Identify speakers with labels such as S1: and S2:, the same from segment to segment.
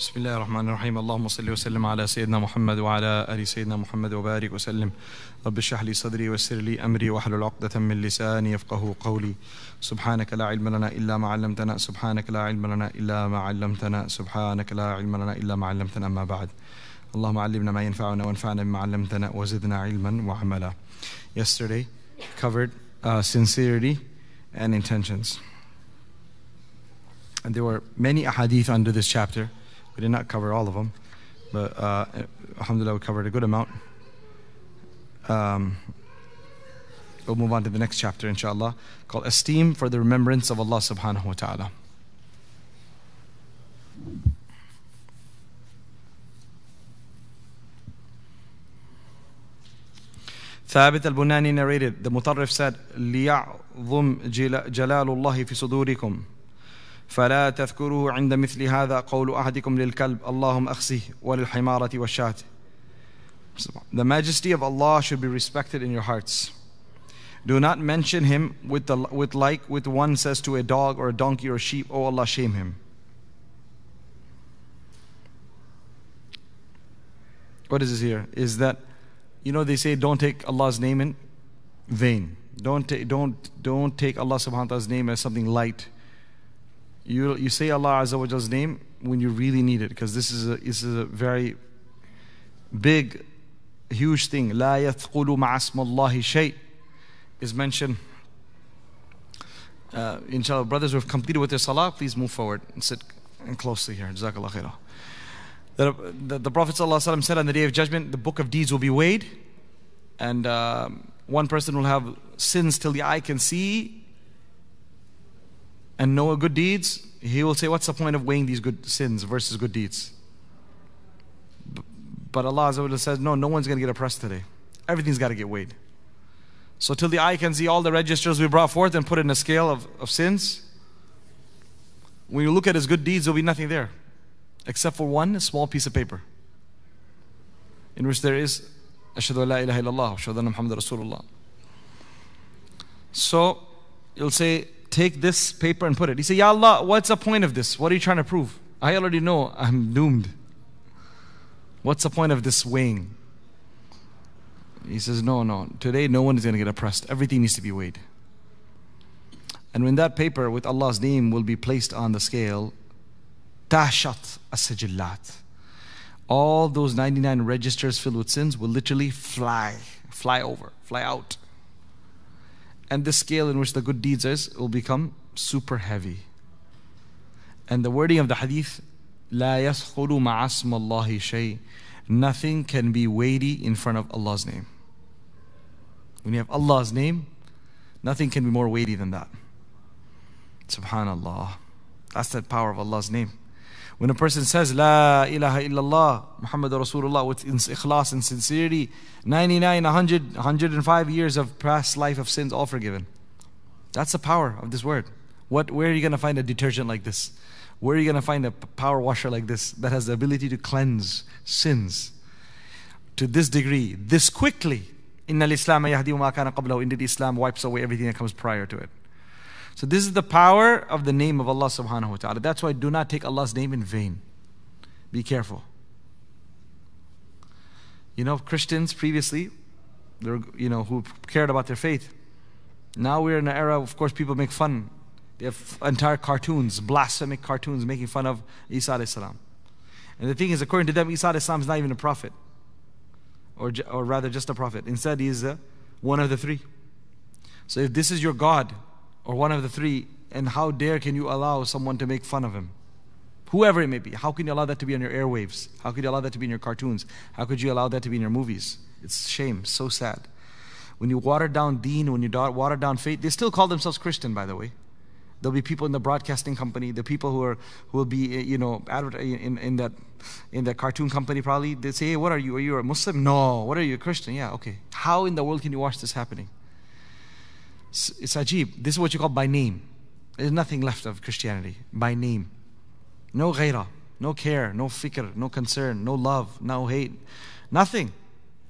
S1: بسم الله الرحمن الرحيم اللهم صل وسلم على سيدنا محمد وعلى ال سيدنا محمد وبارك وسلم رب اشرح لي صدري ويسر لي امري واحلل عقدة من لساني يفقه قولي سبحانك لا علم لنا الا ما علمتنا سبحانك لا علم لنا الا ما علمتنا سبحانك لا علم لنا الا ما علمتنا اما بعد اللهم علمنا ما ينفعنا وانفعنا بما علمتنا وزدنا علما وعملا Yesterday covered uh, sincerity and intentions. And there were many ahadith under this chapter. We did not cover all of them, but uh, alhamdulillah, we covered a good amount. Um, we'll move on to the next chapter, inshallah, called Esteem for the Remembrance of Allah subhanahu wa ta'ala. ثابت البناني narrated, the Mutarrif said, لِيَعْظُمْ جلال الله في صدوركم فلا تذكروه عند مثل هذا قول أحدكم للكلب اللهم أخزه وللحمارة والشاة The majesty of Allah should be respected in your hearts. Do not mention him with, the, with like with one says to a dog or a donkey or a sheep, Oh Allah, shame him. What is this here? Is that you know they say don't take Allah's name in vain. Don't take don't don't take Allah subhanahu wa ta'ala's name as something light. You you say Allah Azza wa Jall's name when you really need it, because this is a this is a very big, huge thing. لا يثقل مع اسم الله شيء is mentioned. Uh, inshallah, brothers who have completed with their salah, please move forward and sit closely here. Jazakallah khairah. The, the, the Prophet ﷺ said on the day of judgment, the book of deeds will be weighed, and uh, one person will have sins till the eye can see and know good deeds. He will say, What's the point of weighing these good sins versus good deeds? But Allah says, No, no one's going to get oppressed today. Everything's got to get weighed. So, till the eye can see all the registers we brought forth and put in a scale of, of sins, when you look at his good deeds, there'll be nothing there except for one small piece of paper in which there is Ashhadu la ilaha illallah, Muhammad Rasulullah. So you'll say, take this paper and put it. He say, Ya Allah, what's the point of this? What are you trying to prove? I already know I'm doomed. What's the point of this weighing? He says, No, no. Today no one is going to get oppressed. Everything needs to be weighed. And when that paper with Allah's name will be placed on the scale, tashat as All those 99 registers filled with sins will literally fly, fly over, fly out And the scale in which the good deeds is will become super heavy. And the wording of the hadith, لا يثقل مع اسم الله شيء. Nothing can be weighty in front of Allah's name. When you have Allah's name, nothing can be more weighty than that. Subhanallah. That's the power of Allah's name. When a person says, La ilaha illallah, Muhammad Rasulullah, with ikhlas and sincerity, 99, 100, 105 years of past life of sins all forgiven. That's the power of this word. What, where are you going to find a detergent like this? Where are you going to find a power washer like this that has the ability to cleanse sins to this degree, this quickly? Inna al-Islam. Indeed, Islam wipes away everything that comes prior to it. So this is the power of the name of Allah subhanahu wa ta'ala. That's why do not take Allah's name in vain. Be careful. You know, Christians previously, you know, who cared about their faith. Now we're in an era, of course, people make fun. They have entire cartoons, blasphemic cartoons, making fun of Isa alayhi salam. And the thing is, according to them, Isa alayhi salam is not even a prophet. Or, or rather, just a prophet. Instead, he is one of the three. So if this is your God, or one of the three, and how dare can you allow someone to make fun of him? Whoever it may be. How can you allow that to be on your airwaves? How could you allow that to be in your cartoons? How could you allow that to be in your movies? It's shame, so sad. When you water down deen, when you water down faith, they still call themselves Christian, by the way. There'll be people in the broadcasting company, the people who are who will be, eh, you know, eh, in, in that in that cartoon company probably. They say, hey, what are you? Are you a Muslim? No. What are you, a Christian? Yeah, okay. How in the world can you watch this happening? It's ajib. This is what you call by name. There's nothing left of Christianity. By name. No ghairah, no care, no fikr, no concern, no love, no hate. Nothing.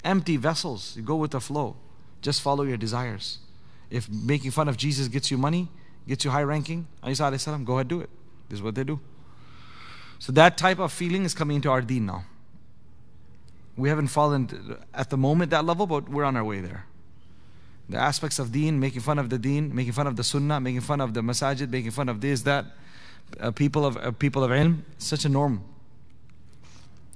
S1: Empty vessels. You go with the flow. Just follow your desires. If making fun of Jesus gets you money, gets you high ranking, Isa salam, go ahead do it. This is what they do. So that type of feeling is coming into our deen now. We haven't fallen at the moment that level, but we're on our way there. The aspects of deen, making fun of the deen, making fun of the sunnah, making fun of the masajid, making fun of this, that, uh, people of uh, people of ilm, such a norm.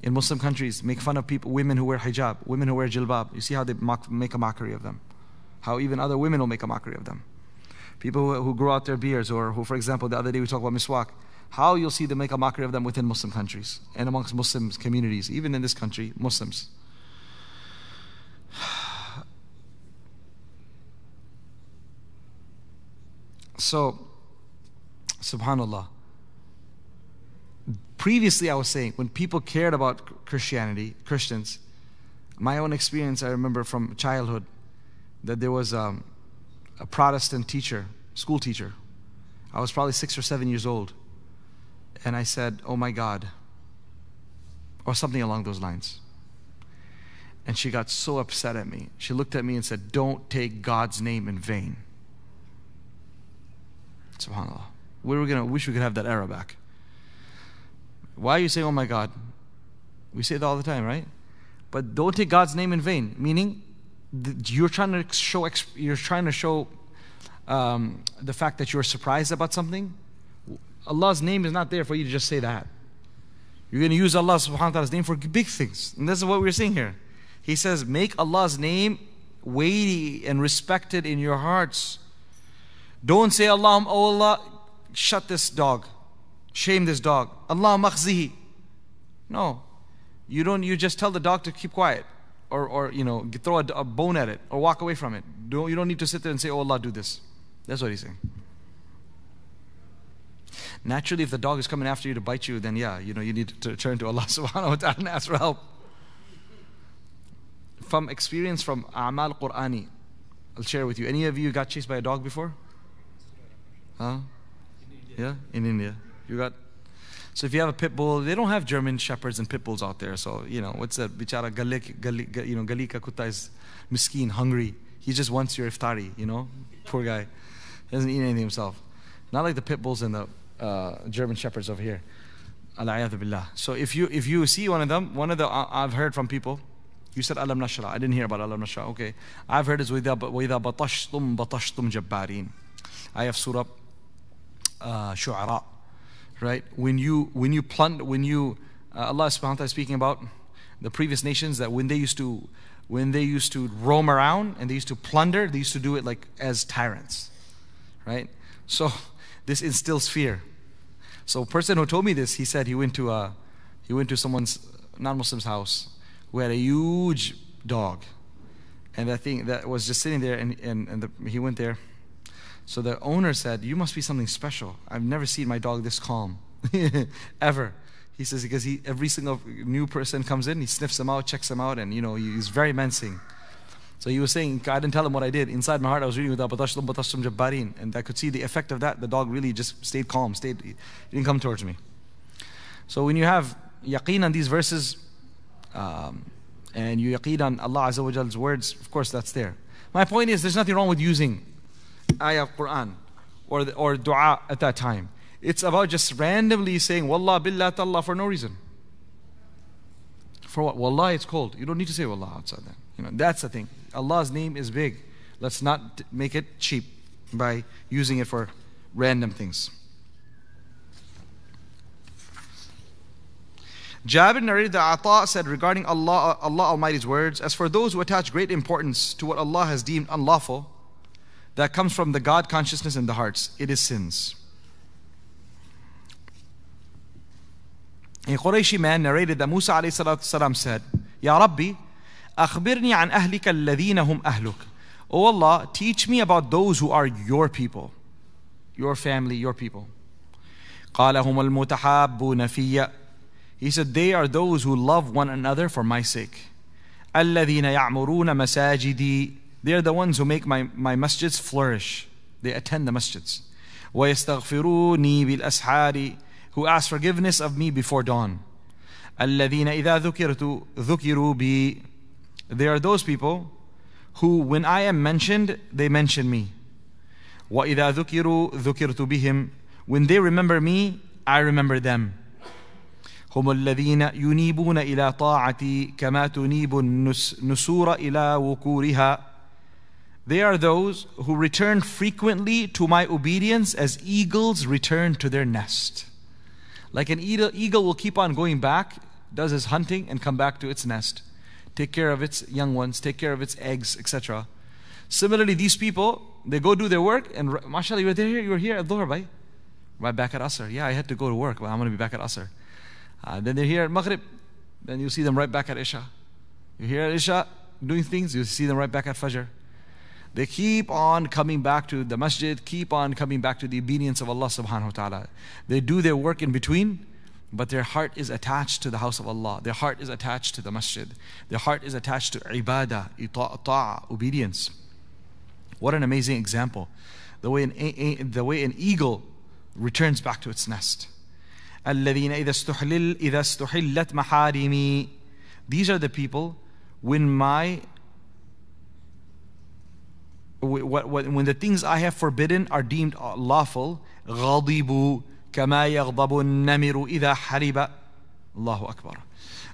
S1: In Muslim countries, make fun of people, women who wear hijab, women who wear jilbab. You see how they mock, make a mockery of them. How even other women will make a mockery of them. People who, who grow out their beards, or who, for example, the other day we talked about miswak. How you'll see them make a mockery of them within Muslim countries and amongst Muslim communities, even in this country, Muslims. So, subhanAllah. Previously, I was saying, when people cared about Christianity, Christians, my own experience, I remember from childhood, that there was um, a Protestant teacher, school teacher. I was probably six or seven years old. And I said, Oh my God, or something along those lines. And she got so upset at me. She looked at me and said, Don't take God's name in vain. SubhanAllah. We were gonna wish we could have that era back. Why are you saying, oh my God? We say that all the time, right? But don't take God's name in vain. Meaning, you're trying to show you're trying to show um, the fact that you're surprised about something. Allah's name is not there for you to just say that. You're going to use Allah subhanahu wa ta'ala's name for big things. And this is what we're seeing here. He says, make Allah's name weighty and respected in your hearts. Don't say, Allah, oh Allah, shut this dog. Shame this dog. Allah makhzihi. No. You don't, you just tell the dog to keep quiet. Or, or you know, throw a, a bone at it. Or walk away from it. Don't, you don't need to sit there and say, oh Allah, do this. That's what he's saying. Naturally, if the dog is coming after you to bite you, then yeah, you know, you need to turn to Allah subhanahu wa ta'ala and ask for help. From experience from A'mal Qur'ani, I'll share with you. Any of you got chased by a dog before? Huh? In yeah, in India. You got. So if you have a pit bull, they don't have German shepherds and pit bulls out there. So you know what's that? Bichara galik, galik, you know, galika kutta is miskin, hungry. He just wants your iftari. You know, poor guy, he doesn't eat anything himself. Not like the pit bulls and the uh, German shepherds over here. So if you if you see one of them, one of the uh, I've heard from people, you said alam nashra. I didn't hear about alam nashra. Okay, I've heard it's with wida batashtum batashtum jabbarin. I have surah uh, Shu'ara, right? When you when you plunder, when you uh, Allah Subhanahu wa Taala speaking about the previous nations that when they used to when they used to roam around and they used to plunder, they used to do it like as tyrants, right? So this instills fear. So a person who told me this, he said he went to a he went to someone's non-Muslim's house who had a huge dog, and that thing that was just sitting there, and and, and the, he went there so the owner said, You must be something special. I've never seen my dog this calm, ever. He says, Because he, every single new person comes in, he sniffs them out, checks them out, and you know, he's very menacing. So he was saying, I didn't tell him what I did. Inside my heart, I was reading with Abatashtum Batashtum Jabbarin, and I could see the effect of that. The dog really just stayed calm, stayed, he didn't come towards me. So when you have yaqeen on these verses, um, and you yaqeen on Allah Azza wa words, of course that's there. My point is, there's nothing wrong with using ayah of Quran or, the, or dua at that time. It's about just randomly saying Wallah billah tallah for no reason. For what? Wallah, it's cold. You don't need to say Wallah outside that. You know, that's the thing. Allah's name is big. Let's not make it cheap by using it for random things. Jabir narrated that Ata said regarding Allah, Allah Almighty's words, As for those who attach great importance to what Allah has deemed unlawful, that comes from the God consciousness in the hearts. It is sins. A Qurayshi man narrated that Musa salam said, Ya Rabbi, أخبرني عن أهلك الذين هم أهلك. O Allah, teach me about those who are your people, your family, your people. قال هم المتحابون في He said, they are those who love one another for my sake. الذين يعمرون مساجدي they are the ones who make my, my masjids flourish. They attend the masjids. وَيَسْتَغْفِرُونِي بِالْأَسْحَارِ Who ask forgiveness of me before dawn. الَّذِينَ إِذَا ذُكِرْتُ ذُكِرُوا بِي They are those people who, when I am mentioned, they mention me. وَإِذَا ذُكِرُوا ذُكِرْتُ بِهِمْ When they remember me, I remember them. هم الذين ينيبون إلى طاعتي كما تنيب النسور إلى وكورها they are those who return frequently to my obedience as eagles return to their nest. Like an eagle will keep on going back, does his hunting, and come back to its nest. Take care of its young ones, take care of its eggs, etc. Similarly, these people, they go do their work, and mashallah, you're there, you're here at Dhuhr, bhai. Right back at Asr. Yeah, I had to go to work, but I'm going to be back at Asr. Uh, then they're here at Maghrib. Then you see them right back at Isha. You're here at Isha doing things, you see them right back at Fajr. They keep on coming back to the masjid, keep on coming back to the obedience of Allah subhanahu wa ta'ala. They do their work in between, but their heart is attached to the house of Allah. Their heart is attached to the masjid. Their heart is attached to ibadah, ita'a, obedience. What an amazing example. The way an, the way an eagle returns back to its nest. الذين إذا استحلل إذا استحلت محارمي These are the people when my when the things I have forbidden are deemed lawful غضبوا كما يغضب النمر إذا حرب الله أكبر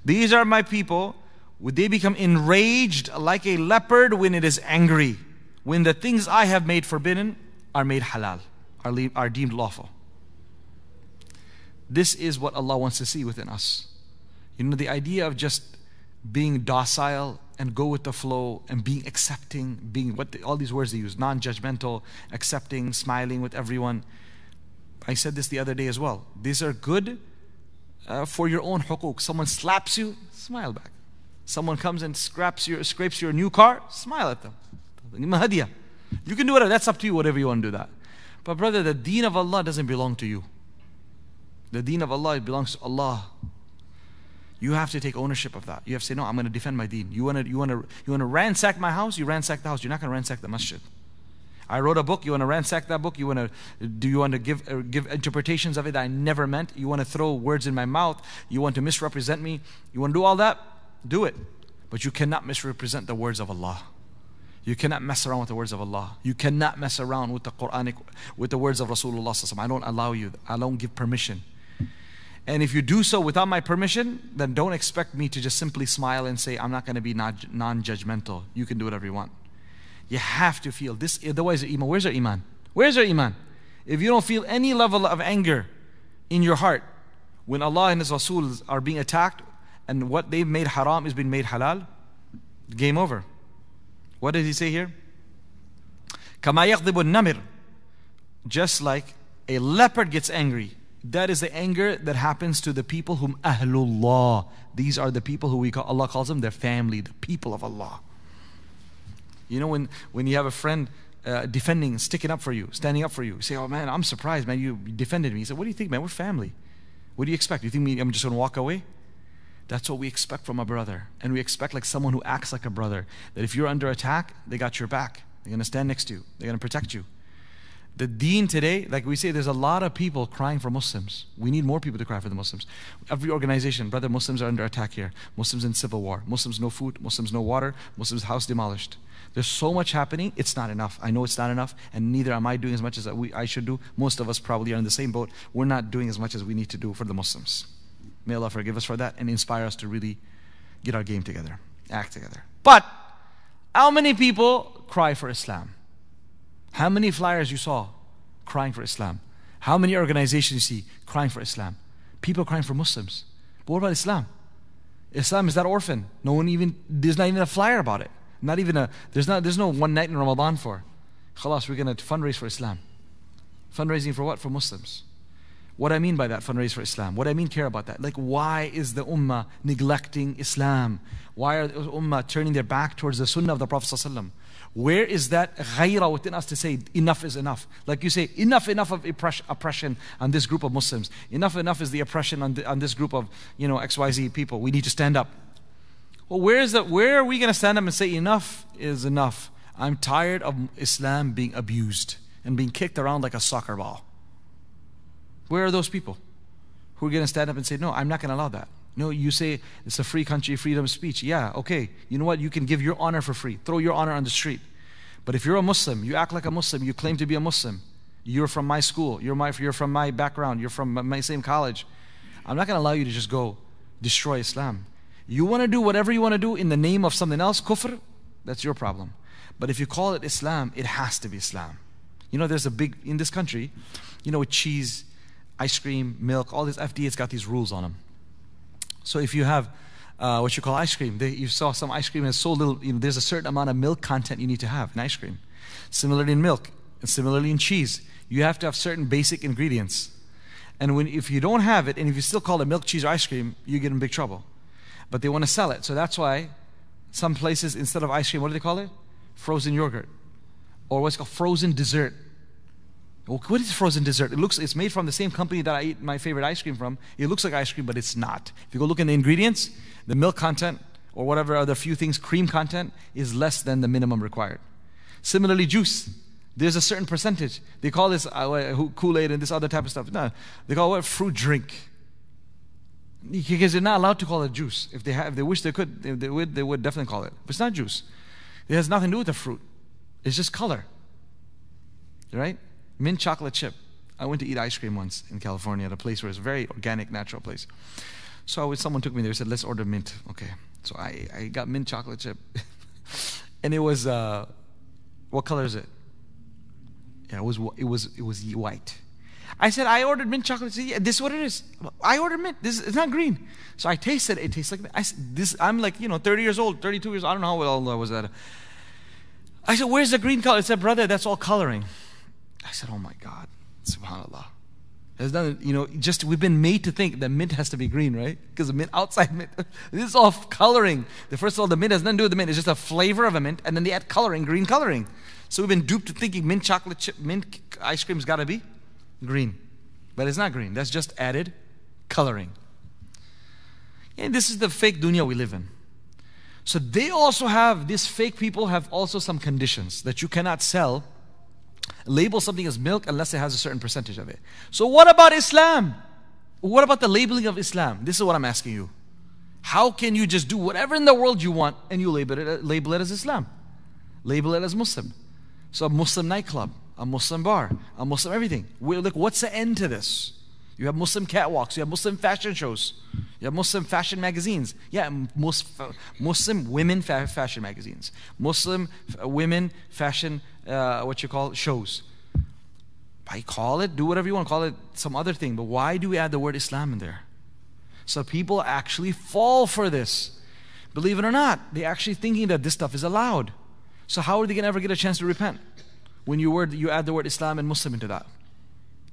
S1: These are my people would they become enraged like a leopard when it is angry when the things I have made forbidden are made halal are, are deemed lawful this is what Allah wants to see within us. You know, the idea of just being docile and go with the flow and being accepting, being what the, all these words they use non judgmental, accepting, smiling with everyone. I said this the other day as well. These are good uh, for your own hukuk. Someone slaps you, smile back. Someone comes and scraps your, scrapes your new car, smile at them. You can do whatever, that's up to you, whatever you want to do that. But brother, the deen of Allah doesn't belong to you. The deen of Allah belongs to Allah. You have to take ownership of that. You have to say, no, I'm going to defend my deen. You want to, you want to, you want to ransack my house? You ransack the house. You're not going to ransack the masjid. I wrote a book. You want to ransack that book? You want to, do you want to give, uh, give interpretations of it that I never meant? You want to throw words in my mouth? You want to misrepresent me? You want to do all that? Do it. But you cannot misrepresent the words of Allah. You cannot mess around with the words of Allah. You cannot mess around with the Quranic, with the words of Rasulullah. I don't allow you. I don't give permission. And if you do so without my permission, then don't expect me to just simply smile and say, I'm not going to be non judgmental. You can do whatever you want. You have to feel this. Otherwise, iman. Where's your iman? Where's your iman? If you don't feel any level of anger in your heart when Allah and His Rasul are being attacked and what they've made haram is being made halal, game over. What did He say here? Kama namir. Just like a leopard gets angry that is the anger that happens to the people whom Ahlullah. These are the people who we call, Allah calls them their family, the people of Allah. You know, when, when you have a friend uh, defending, sticking up for you, standing up for you, you say, Oh man, I'm surprised, man, you defended me. He said, What do you think, man? We're family. What do you expect? You think me, I'm just going to walk away? That's what we expect from a brother. And we expect like someone who acts like a brother. That if you're under attack, they got your back. They're going to stand next to you. They're going to protect you. The deen today, like we say, there's a lot of people crying for Muslims. We need more people to cry for the Muslims. Every organization, brother, Muslims are under attack here. Muslims in civil war. Muslims no food. Muslims no water. Muslims house demolished. There's so much happening. It's not enough. I know it's not enough, and neither am I doing as much as we, I should do. Most of us probably are in the same boat. We're not doing as much as we need to do for the Muslims. May Allah forgive us for that and inspire us to really get our game together, act together. But how many people cry for Islam? How many flyers you saw crying for Islam? How many organizations you see crying for Islam? People crying for Muslims. But what about Islam? Islam is that orphan. No one even there's not even a flyer about it. Not even a there's not there's no one night in Ramadan for. Khalas, we're gonna fundraise for Islam. Fundraising for what? For Muslims. What I mean by that, fundraise for Islam. What I mean care about that. Like why is the Ummah neglecting Islam? Why are the Ummah turning their back towards the Sunnah of the Prophet? Where is that ghaira within us to say enough is enough? Like you say, enough, enough of oppression on this group of Muslims. Enough, enough is the oppression on, the, on this group of, you know, XYZ people. We need to stand up. Well, where is that? Where are we going to stand up and say enough is enough? I'm tired of Islam being abused and being kicked around like a soccer ball. Where are those people who are going to stand up and say, no, I'm not going to allow that? No, you say it's a free country, freedom of speech. Yeah, okay. You know what? You can give your honor for free. Throw your honor on the street. But if you're a Muslim, you act like a Muslim, you claim to be a Muslim, you're from my school, you're, my, you're from my background, you're from my same college, I'm not going to allow you to just go destroy Islam. You want to do whatever you want to do in the name of something else, kufr, that's your problem. But if you call it Islam, it has to be Islam. You know, there's a big, in this country, you know, with cheese, ice cream, milk, all this FDA, has got these rules on them. So if you have uh, what you call ice cream, they, you saw some ice cream has so little, you know, there's a certain amount of milk content you need to have in ice cream. Similarly in milk, and similarly in cheese, you have to have certain basic ingredients. And when, if you don't have it, and if you still call it milk, cheese, or ice cream, you get in big trouble. But they want to sell it. So that's why some places, instead of ice cream, what do they call it? Frozen yogurt. Or what's called frozen dessert. What is frozen dessert? It looks it's made from the same company that I eat my favorite ice cream from. It looks like ice cream, but it's not. If you go look in the ingredients, the milk content or whatever other few things, cream content is less than the minimum required. Similarly, juice. There's a certain percentage. They call this uh, Kool-Aid and this other type of stuff. No, they call it fruit drink. Because they're not allowed to call it juice. If they have, if they wish they could, they would, they would definitely call it. But it's not juice. It has nothing to do with the fruit. It's just color. Right? Mint chocolate chip. I went to eat ice cream once in California at a place where it's a very organic, natural place. So someone took me there and said, let's order mint. Okay. So I, I got mint chocolate chip. and it was, uh, what color is it? Yeah, it was, it was, it was white. I said, I ordered mint chocolate. Said, yeah, this is what it is. I ordered mint. This it's not green. So I tasted it. It tastes like I said, this. I'm like, you know, 30 years old, 32 years. I don't know how old I was at. I said, where's the green color? It said, brother, that's all coloring. I said, oh my God, subhanAllah. Has done, you know, just we've been made to think that mint has to be green, right? Because the mint outside mint, this is all coloring. The first of all, the mint has nothing to do with the mint. It's just a flavor of a mint, and then they add coloring, green coloring. So we've been duped to thinking mint chocolate chip, mint ice cream's got to be green, but it's not green. That's just added coloring. And this is the fake dunya we live in. So they also have these fake people have also some conditions that you cannot sell label something as milk unless it has a certain percentage of it. So, what about Islam? What about the labeling of Islam? This is what I'm asking you. How can you just do whatever in the world you want and you label it, label it as Islam? Label it as Muslim. So, a Muslim nightclub, a Muslim bar, a Muslim everything. We're like, what's the end to this? You have Muslim catwalks, you have Muslim fashion shows, you have Muslim fashion magazines. Yeah, Muslim women fashion magazines, Muslim women fashion, uh, what you call shows. I call it, do whatever you want, call it some other thing, but why do we add the word Islam in there? So people actually fall for this. Believe it or not, they're actually thinking that this stuff is allowed. So how are they going to ever get a chance to repent? When you, word, you add the word Islam and Muslim into that.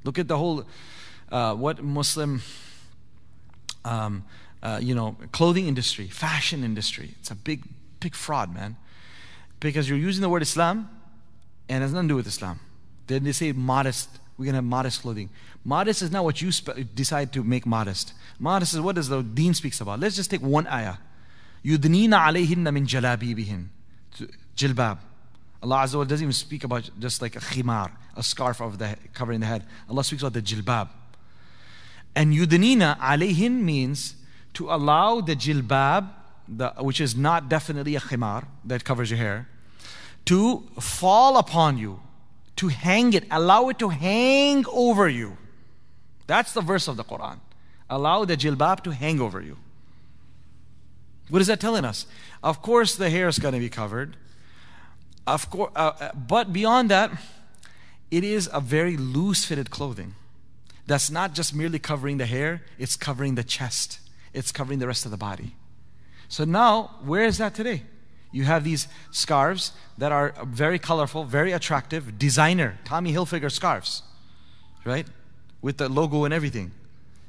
S1: Look at the whole, uh, what Muslim, um, uh, you know, clothing industry, fashion industry. It's a big, big fraud, man. Because you're using the word Islam and it has nothing to do with Islam. Then they say modest. We're going to have modest clothing. Modest is not what you decide to make modest. Modest is what does the deen speaks about. Let's just take one ayah. يُدْنِينَ عَلَيْهِنَّ مِنْ جَلَابِيبِهِنْ Jilbab. Allah Azza wa doesn't even speak about just like a khimar, a scarf over the, covering the head. Allah speaks about the jilbab. And yudnina alayhin means to allow the jilbab, the, which is not definitely a khimar that covers your hair, to fall upon you, to hang it, allow it to hang over you. That's the verse of the Quran. Allow the jilbab to hang over you. What is that telling us? Of course, the hair is going to be covered. Of course, uh, uh, but beyond that, it is a very loose fitted clothing. That's not just merely covering the hair, it's covering the chest, it's covering the rest of the body. So now, where is that today? You have these scarves that are very colorful, very attractive, designer, Tommy Hilfiger scarves, right? With the logo and everything.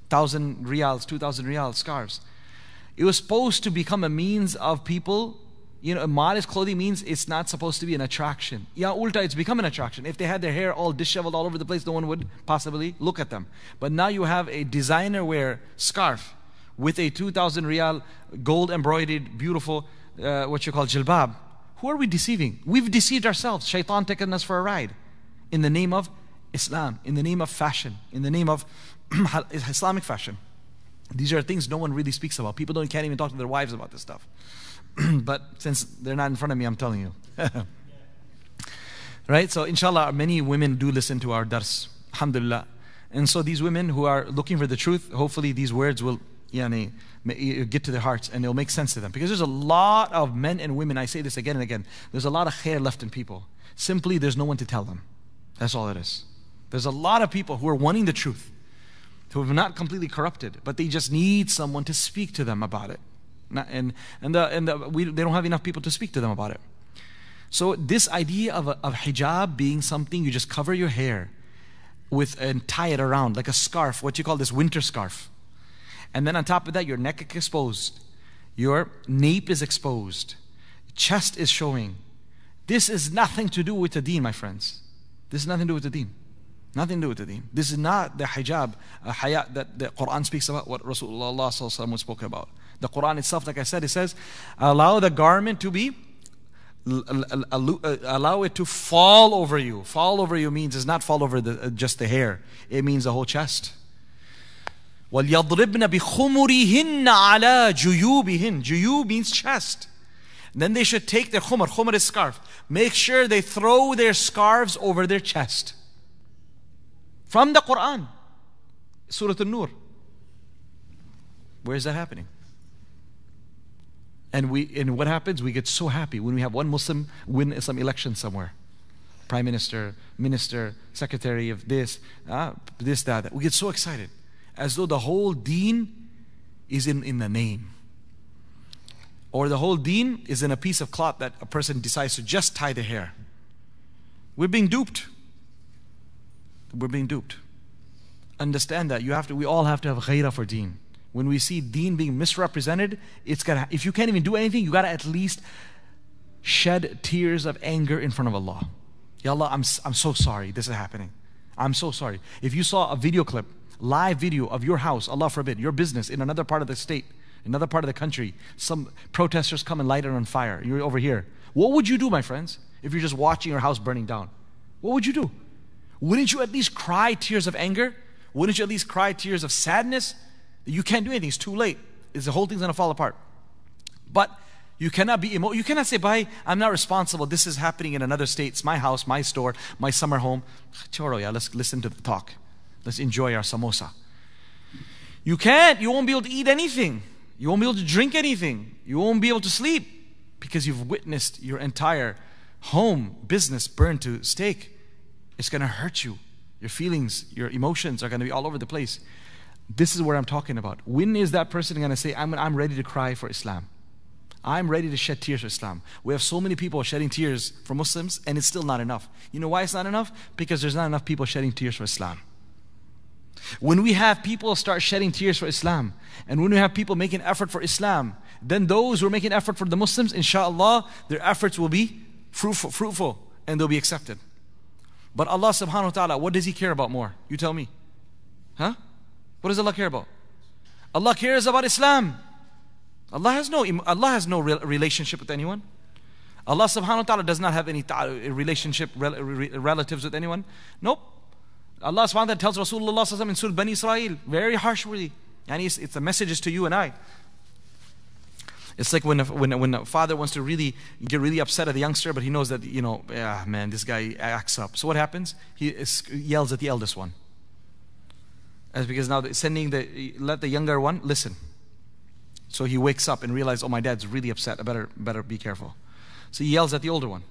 S1: Thousand reals, two thousand reals scarves. It was supposed to become a means of people, you know, modest clothing means it's not supposed to be an attraction. Yeah, ulta, it's become an attraction. If they had their hair all disheveled all over the place, no one would possibly look at them. But now you have a designer wear scarf with a 2,000 real gold embroidered, beautiful uh, what you call jilbab, who are we deceiving? We've deceived ourselves. Shaitan taking us for a ride in the name of Islam, in the name of fashion, in the name of Islamic fashion. These are things no one really speaks about. People don't, can't even talk to their wives about this stuff. but since they're not in front of me, I'm telling you. right? So, inshallah, many women do listen to our dars. Alhamdulillah. And so these women who are looking for the truth, hopefully these words will yani, get to their hearts and it'll make sense to them. Because there's a lot of men and women, I say this again and again, there's a lot of khair left in people. Simply, there's no one to tell them. That's all it is. There's a lot of people who are wanting the truth, who have not completely corrupted, but they just need someone to speak to them about it. And, and, the, and the, we, they don't have enough people to speak to them about it. So, this idea of, of hijab being something you just cover your hair with and tie it around like a scarf, what you call this winter scarf. And then on top of that, your neck is exposed, your nape is exposed, chest is showing. This is nothing to do with the deen, my friends. This is nothing to do with the deen. Nothing to do with the deen. This is not the hijab, hayat that the Quran speaks about, what Rasulullah spoke about. The Quran itself, like I said, it says, allow the garment to be allow it to fall over you. Fall over you means it's not fall over the, uh, just the hair. It means the whole chest. وَلْيَضْرِبْنَ بِخُمُرِهِنَّ عَلَى جُيُوبِهِنَّ Juyub means chest. Then they should take their khumr, khumr is scarf. Make sure they throw their scarves over their chest. From the Quran. Surah An-Nur. Where is that happening? And we and what happens? We get so happy when we have one Muslim win some election somewhere. Prime Minister, Minister, Secretary of this, uh, this, that, that. We get so excited. As though the whole deen is in, in the name. Or the whole deen is in a piece of cloth that a person decides to just tie the hair. We're being duped. We're being duped. Understand that you have to we all have to have ghairah for deen. When we see deen being misrepresented, it's gotta, if you can't even do anything, you gotta at least shed tears of anger in front of Allah. Ya Allah, I'm, I'm so sorry this is happening. I'm so sorry. If you saw a video clip, live video of your house, Allah forbid, your business in another part of the state, another part of the country, some protesters come and light it on fire, you're over here. What would you do, my friends, if you're just watching your house burning down? What would you do? Wouldn't you at least cry tears of anger? Wouldn't you at least cry tears of sadness? You can't do anything. It's too late. It's, the whole thing's going to fall apart. But you cannot be emo- you cannot say, "Bye, I'm not responsible. This is happening in another state. It's my house, my store, my summer home." Choro, yeah, let's listen to the talk. Let's enjoy our samosa. You can't. You won't be able to eat anything. You won't be able to drink anything. You won't be able to sleep because you've witnessed your entire home business burned to stake. It's going to hurt you. Your feelings, your emotions are going to be all over the place. This is what I'm talking about. When is that person going to say, I'm, I'm ready to cry for Islam? I'm ready to shed tears for Islam. We have so many people shedding tears for Muslims, and it's still not enough. You know why it's not enough? Because there's not enough people shedding tears for Islam. When we have people start shedding tears for Islam, and when we have people making effort for Islam, then those who are making effort for the Muslims, inshallah, their efforts will be fruitful, fruitful and they'll be accepted. But Allah subhanahu wa ta'ala, what does He care about more? You tell me. Huh? What does Allah care about? Allah cares about Islam. Allah has no, Allah has no relationship with anyone. Allah subhanahu wa ta'ala does not have any relationship, relatives with anyone. Nope. Allah subhanahu wa ta'ala tells Rasulullah in Surah Bani Israel, very harshly. And it's, it's the messages to you and I. It's like when a, when, a, when a father wants to really get really upset at the youngster, but he knows that, you know, yeah, man, this guy acts up. So what happens? He is, yells at the eldest one. As because now sending the let the younger one listen. So he wakes up and realizes, oh, my dad's really upset. I better better be careful. So he yells at the older one.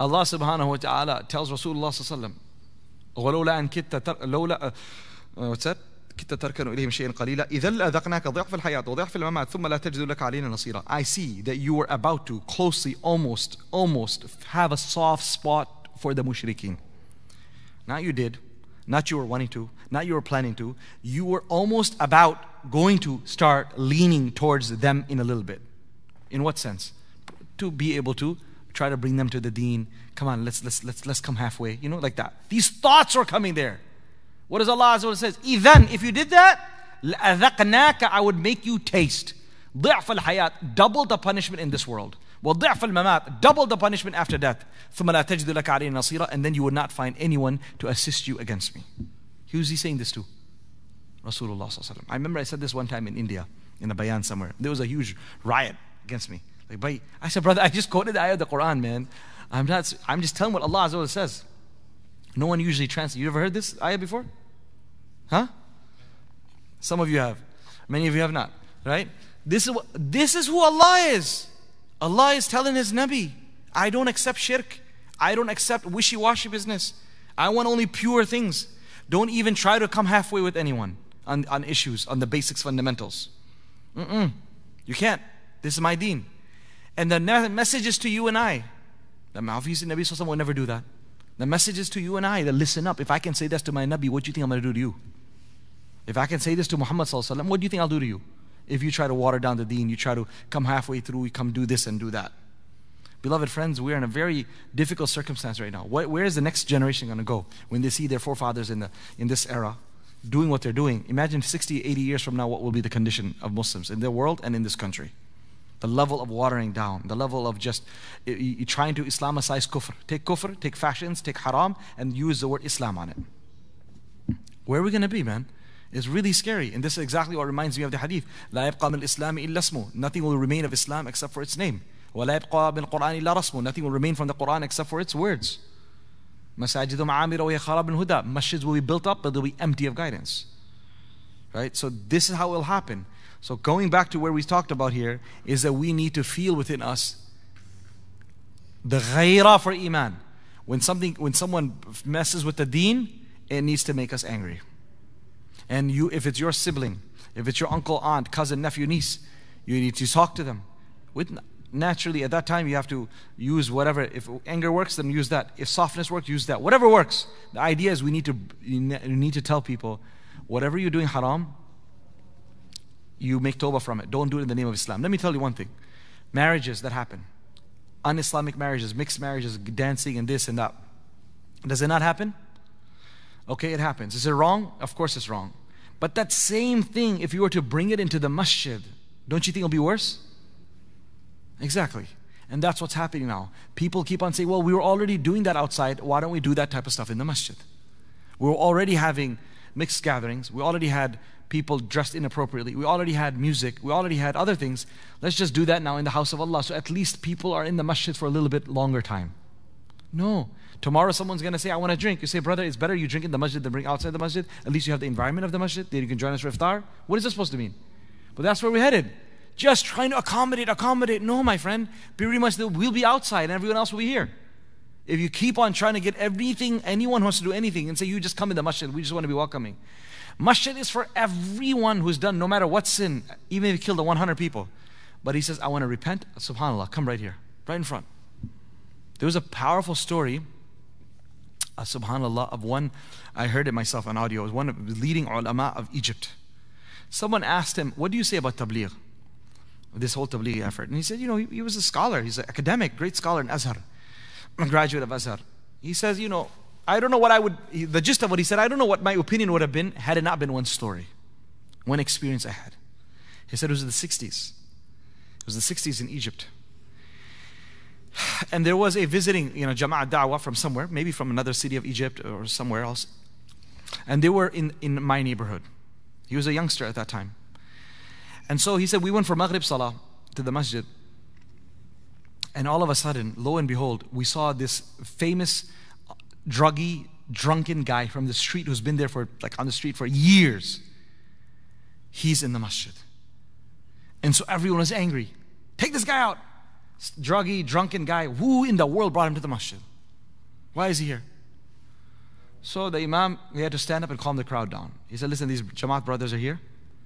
S1: Allah subhanahu wa ta'ala tells Rasulullah sallallahu ولولا أن uh, uh, what's that؟ I see that you were about to closely almost almost have a soft spot for the mushrikeen. Now you did. Not you were wanting to, not you were planning to. You were almost about going to start leaning towards them in a little bit. In what sense? To be able to try to bring them to the deen. Come on, let's let's let's let's come halfway. You know, like that. These thoughts are coming there. What does Allah says? Even if you did that, I would make you taste. double the punishment in this world. وضعف الممات double the punishment after death ثم لا تجد لك عليه نصيرا and then you would not find anyone to assist you against me who's he saying this to Rasulullah I remember I said this one time in India in a bayan somewhere there was a huge riot against me like I said brother I just quoted the ayah of the Quran man I'm not I'm just telling what Allah says no one usually translates you ever heard this ayah before Huh? Some of you have. Many of you have not. Right? This is, what, this is who Allah is. Allah is telling His Nabi, I don't accept shirk. I don't accept wishy washy business. I want only pure things. Don't even try to come halfway with anyone on, on issues, on the basics, fundamentals. Mm-mm. You can't. This is my deen. And the message is to you and I. The obviously Nabi Sallallahu will never do that. The message is to you and I that listen up. If I can say this to my Nabi, what do you think I'm going to do to you? If I can say this to Muhammad Sallallahu what do you think I'll do to you? If you try to water down the deen, you try to come halfway through, you come do this and do that. Beloved friends, we're in a very difficult circumstance right now. where is the next generation going to go when they see their forefathers in, the, in this era doing what they're doing? Imagine 60, 80 years from now, what will be the condition of Muslims in their world and in this country? The level of watering down, the level of just trying to Islamicize kufr. Take kufr, take fashions, take haram, and use the word Islam on it. Where are we going to be, man? It's really scary. And this is exactly what reminds me of the hadith. لا يبقى من الإسلام إلا اسمه. Nothing will remain of Islam except for its name. ولا يبقى من القرآن إلا رسمه nothing will remain from the Quran except for its words مساجد معامر وهي خراب الهدى masjids will be built up but they'll be empty of guidance right so this is how it will happen so going back to where we talked about here is that we need to feel within us the ghaira for iman when something when someone messes with the deen it needs to make us angry and you if it's your sibling if it's your uncle aunt cousin nephew niece you need to talk to them. With naturally at that time you have to use whatever if anger works then use that. If softness works use that. Whatever works. The idea is we need to you need to tell people whatever you're doing haram you make tawbah from it. Don't do it in the name of islam. Let me tell you one thing. Marriages that happen. Un-islamic marriages mixed marriages dancing and this and that. Does it not happen? Okay it happens. Is it wrong? Of course it's wrong but that same thing if you were to bring it into the masjid don't you think it'll be worse Exactly. And that's what's happening now. People keep on saying, well, we were already doing that outside. Why don't we do that type of stuff in the masjid? We were already having mixed gatherings. We already had people dressed inappropriately. We already had music. We already had other things. Let's just do that now in the house of Allah. So at least people are in the masjid for a little bit longer time. No. Tomorrow someone's going to say, I want to drink. You say, brother, it's better you drink in the masjid than drink outside the masjid. At least you have the environment of the masjid. Then you can join us for iftar. What is this supposed to mean? But that's where we're headed just trying to accommodate, accommodate. No, my friend, pretty much we'll be outside and everyone else will be here. If you keep on trying to get everything, anyone who wants to do anything, and say, you just come in the masjid, we just want to be welcoming. Masjid is for everyone who's done no matter what sin, even if you killed 100 people. But he says, I want to repent. SubhanAllah, come right here, right in front. There was a powerful story, uh, subhanAllah, of one, I heard it myself on audio, it was one of the leading ulama of Egypt. Someone asked him, What do you say about tabligh? this whole tabligh effort. And he said, you know, he, he was a scholar. He's an academic, great scholar in Azhar, a graduate of Azhar. He says, you know, I don't know what I would, the gist of what he said, I don't know what my opinion would have been had it not been one story, one experience I had. He said it was the 60s. It was the 60s in Egypt. And there was a visiting, you know, Jama'at Da'wah from somewhere, maybe from another city of Egypt or somewhere else. And they were in, in my neighborhood. He was a youngster at that time. And so he said, We went for Maghrib Salah to the masjid. And all of a sudden, lo and behold, we saw this famous druggy, drunken guy from the street who's been there for, like, on the street for years. He's in the masjid. And so everyone was angry. Take this guy out. Druggy, drunken guy. Who in the world brought him to the masjid? Why is he here? So the Imam, he had to stand up and calm the crowd down. He said, Listen, these Jamaat brothers are here.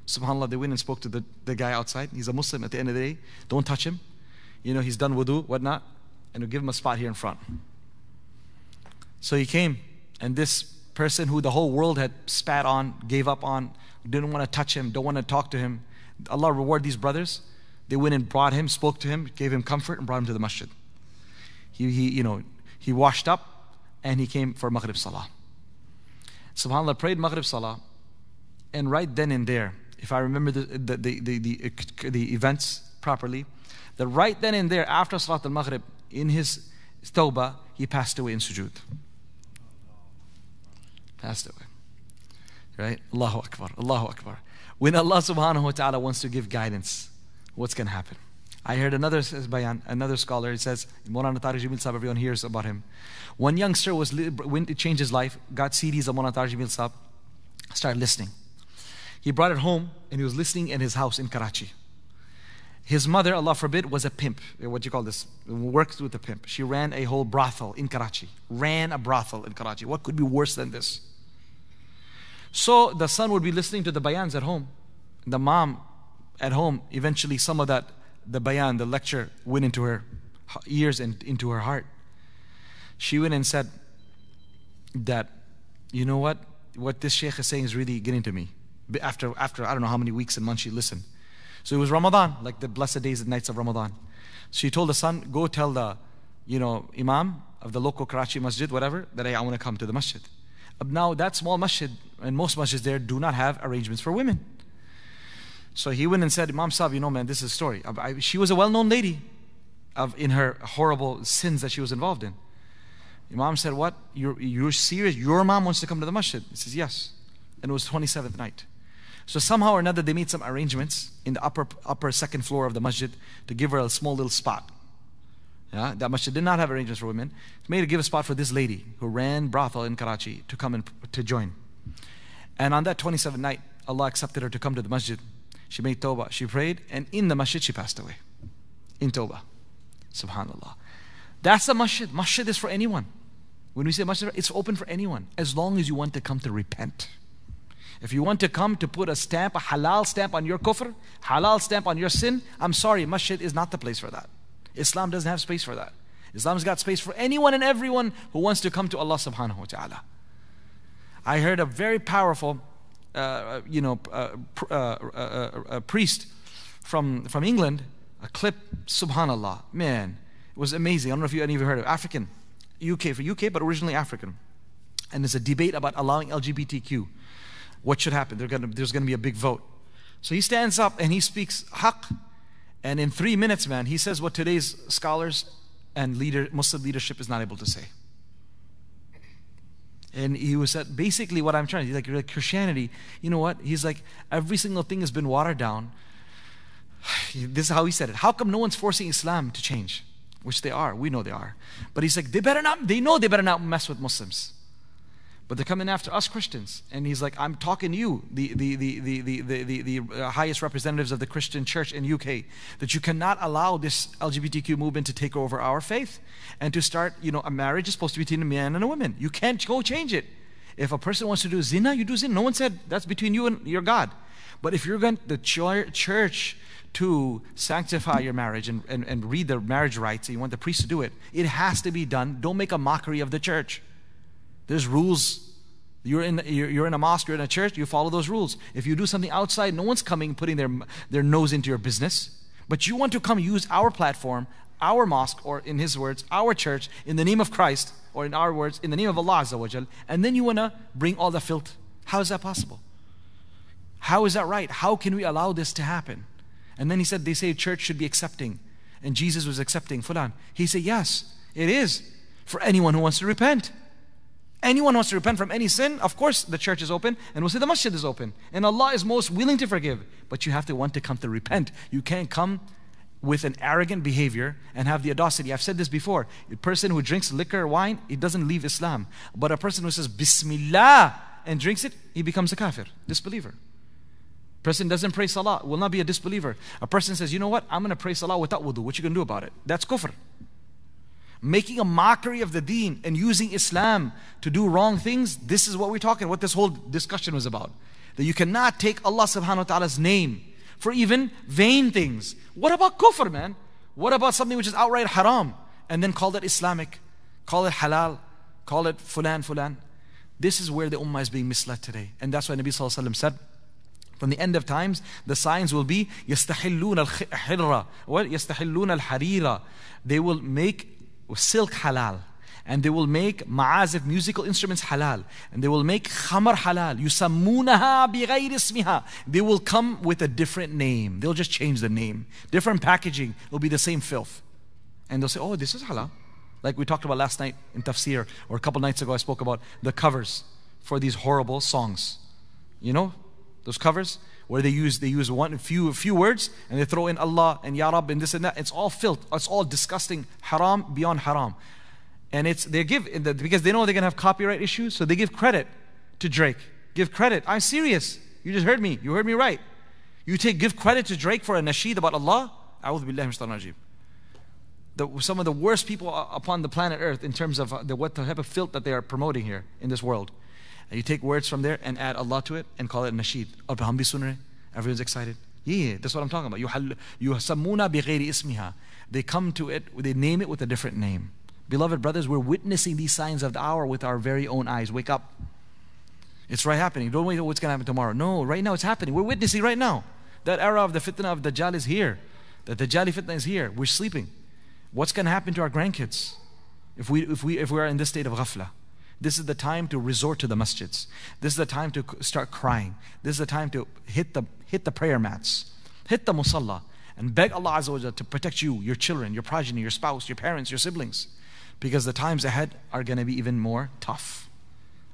S1: SubhanAllah, they went and spoke to the, the guy outside. He's a Muslim at the end of the day. Don't touch him. You know, he's done wudu, whatnot. And we'll give him a spot here in front. So he came, and this person who the whole world had spat on, gave up on, didn't want to touch him, don't want to talk to him. Allah reward these brothers. They went and brought him, spoke to him, gave him comfort, and brought him to the masjid. He, he you know, he washed up and he came for Maghrib Salah. SubhanAllah prayed Maghrib Salah, and right then and there, if I remember the, the, the, the, the, events properly, that right then and there, after Salat al Maghrib, in his tawbah, he passed away in sujood. Passed away. Right? Allahu Akbar. Allahu Akbar. When Allah subhanahu wa ta'ala wants to give guidance, what's going to happen? I heard another bayan, another scholar, he says, Maulana Tariq Jamil everyone hears about him. One youngster was, went to change his life, got CDs of Maulana Tariq Jamil started listening. He brought it home and he was listening in his house in Karachi. His mother, Allah forbid, was a pimp. Eh, what do you call this? Worked with a pimp. She ran a whole brothel in Karachi. Ran a brothel in Karachi. What could be worse than this? So the son would be listening to the bayans at home. The mom at home, eventually some of that, the bayan, the lecture, went into her ears and into her heart. She went and said that, you know what? What this sheikh is saying is really getting to me. After, after I don't know how many weeks and months she listened. So it was Ramadan, like the blessed days and nights of Ramadan. She told the son, go tell the, you know, imam of the local Karachi masjid, whatever, that hey, I want to come to the masjid. Now that small masjid and most masjids there do not have arrangements for women. So he went and said, Imam Sahib, you know, man, this is a story. I, she was a well-known lady of, in her horrible sins that she was involved in. Imam said, what? You're, you're serious? Your mom wants to come to the masjid? He says, yes. And it was 27th night. So somehow or another, they made some arrangements in the upper, upper second floor of the masjid to give her a small little spot. Yeah, that masjid did not have arrangements for women. It made to give a spot for this lady who ran brothel in Karachi to come and to join. And on that 27th night, Allah accepted her to come to the masjid. She made tawbah. She prayed, and in the masjid, she passed away. In tawbah. Subhanallah. That's the masjid. Masjid is for anyone. When we say masjid, it's open for anyone, as long as you want to come to repent. If you want to come to put a stamp, a halal stamp on your kufr, halal stamp on your sin, I'm sorry, masjid is not the place for that. Islam doesn't have space for that. Islam's got space for anyone and everyone who wants to come to Allah subhanahu wa ta'ala. I heard a very powerful, uh, you know, uh, uh, uh, uh, priest from, from England, a clip, subhanallah, man, it was amazing. I don't know if you any of you heard of it. African, UK, for UK, but originally African. And there's a debate about allowing LGBTQ what should happen. Gonna, there's going to be a big vote. So he stands up and he speaks haqq. And in three minutes, man, he says what today's scholars and leader, Muslim leadership is not able to say. And he was said, basically what I'm trying to do, like Christianity, you know what? He's like, every single thing has been watered down. This is how he said it. How come no one's forcing Islam to change? Which they are. We know they are. But he's like, they better not, they know they better not mess with Muslims. But they're coming after us Christians. And he's like, I'm talking to you, the, the, the, the, the, the, the highest representatives of the Christian church in UK, that you cannot allow this LGBTQ movement to take over our faith and to start, you know, a marriage is supposed to be between a man and a woman. You can't go change it. If a person wants to do zina, you do zina. No one said that's between you and your God. But if you're going to the church to sanctify your marriage and, and, and read the marriage rites, and you want the priest to do it, it has to be done. Don't make a mockery of the church. There's rules. You're in, you're in a mosque, you're in a church, you follow those rules. If you do something outside, no one's coming putting their, their nose into your business. But you want to come use our platform, our mosque, or in his words, our church, in the name of Christ, or in our words, in the name of Allah Azza and then you want to bring all the filth. How is that possible? How is that right? How can we allow this to happen? And then he said, they say church should be accepting. And Jesus was accepting Fulan. He said, yes, it is for anyone who wants to repent. Anyone wants to repent from any sin, of course the church is open and we'll say the masjid is open. And Allah is most willing to forgive. But you have to want to come to repent. You can't come with an arrogant behavior and have the audacity. I've said this before. A person who drinks liquor or wine, he doesn't leave Islam. But a person who says Bismillah and drinks it, he becomes a kafir, disbeliever. Person doesn't pray salah, will not be a disbeliever. A person says, you know what, I'm to pray salah without wudu. What you to do about it? That's kufr making a mockery of the deen and using Islam to do wrong things, this is what we're talking, what this whole discussion was about. That you cannot take Allah subhanahu wa ta'ala's name for even vain things. What about kufr, man? What about something which is outright haram and then call it Islamic, call it halal, call it fulan fulan? This is where the ummah is being misled today. And that's why Nabi Sallallahu Alaihi Wasallam said, from the end of times, the signs will be يستحلون الحرة ويستحلون الحريرة. They will make silk halal. And they will make ma'azif, musical instruments halal. And they will make khamar halal. Ismiha. They will come with a different name. They'll just change the name. Different packaging. It'll be the same filth. And they'll say, oh, this is halal. Like we talked about last night in tafsir, or a couple nights ago, I spoke about the covers for these horrible songs. You know, those covers? Where they use they use one few few words and they throw in Allah and Ya Rab and this and that. It's all filth. It's all disgusting, haram beyond haram. And it's they give because they know they're gonna have copyright issues, so they give credit to Drake. give credit. I'm serious. You just heard me. You heard me right. You take give credit to Drake for a nasheed about Allah. A'udhu the, some of the worst people upon the planet Earth in terms of uh, the, what type of filth that they are promoting here in this world. And you take words from there and add Allah to it and call it nasheed. Oh, everyone's excited. Yeah, that's what I'm talking about. They come to it, they name it with a different name. Beloved brothers, we're witnessing these signs of the hour with our very own eyes. Wake up. It's right happening. Don't wait what's going to happen tomorrow. No, right now it's happening. We're witnessing right now. That era of the fitna of Dajjal is here. The Dajjali fitna is here. We're sleeping. What's going to happen to our grandkids if we, if we, if we are in this state of ghafla? This is the time to resort to the masjids. This is the time to start crying. This is the time to hit the, hit the prayer mats, hit the musalla, and beg Allah Azza wa to protect you, your children, your progeny, your spouse, your parents, your siblings. Because the times ahead are going to be even more tough.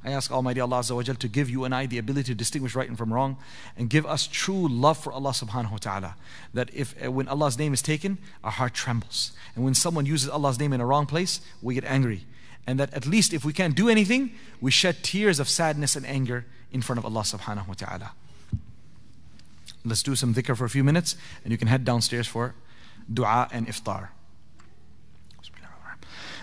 S1: I ask Almighty Allah Azza wa to give you and I the ability to distinguish right and from wrong and give us true love for Allah subhanahu wa ta'ala. That if uh, when Allah's name is taken, our heart trembles. And when someone uses Allah's name in a wrong place, we get angry. And that at least if we can't do anything, we shed tears of sadness and anger in front of Allah subhanahu wa ta'ala. Let's do some dhikr for a few minutes and you can head downstairs for dua and iftar.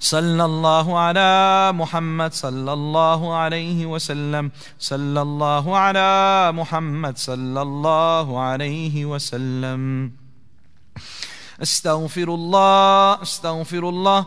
S1: صلى الله على محمد صلى الله عليه وسلم. صلى الله على محمد صلى الله عليه وسلم. أستغفر الله أستغفر الله.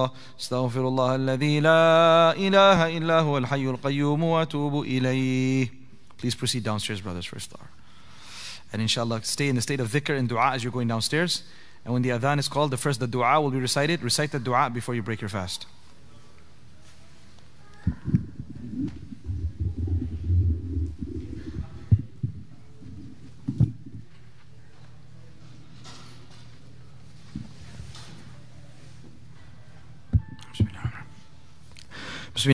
S1: الله استغفر الله الذي لا إله إلا هو الحي القيوم وأتوب إليه. Please proceed downstairs brothers for iftar, And inshallah stay in the state of dhikr and dua as you're going downstairs. And when the adhan is called the first the dua will be recited. Recite the dua before you break your fast.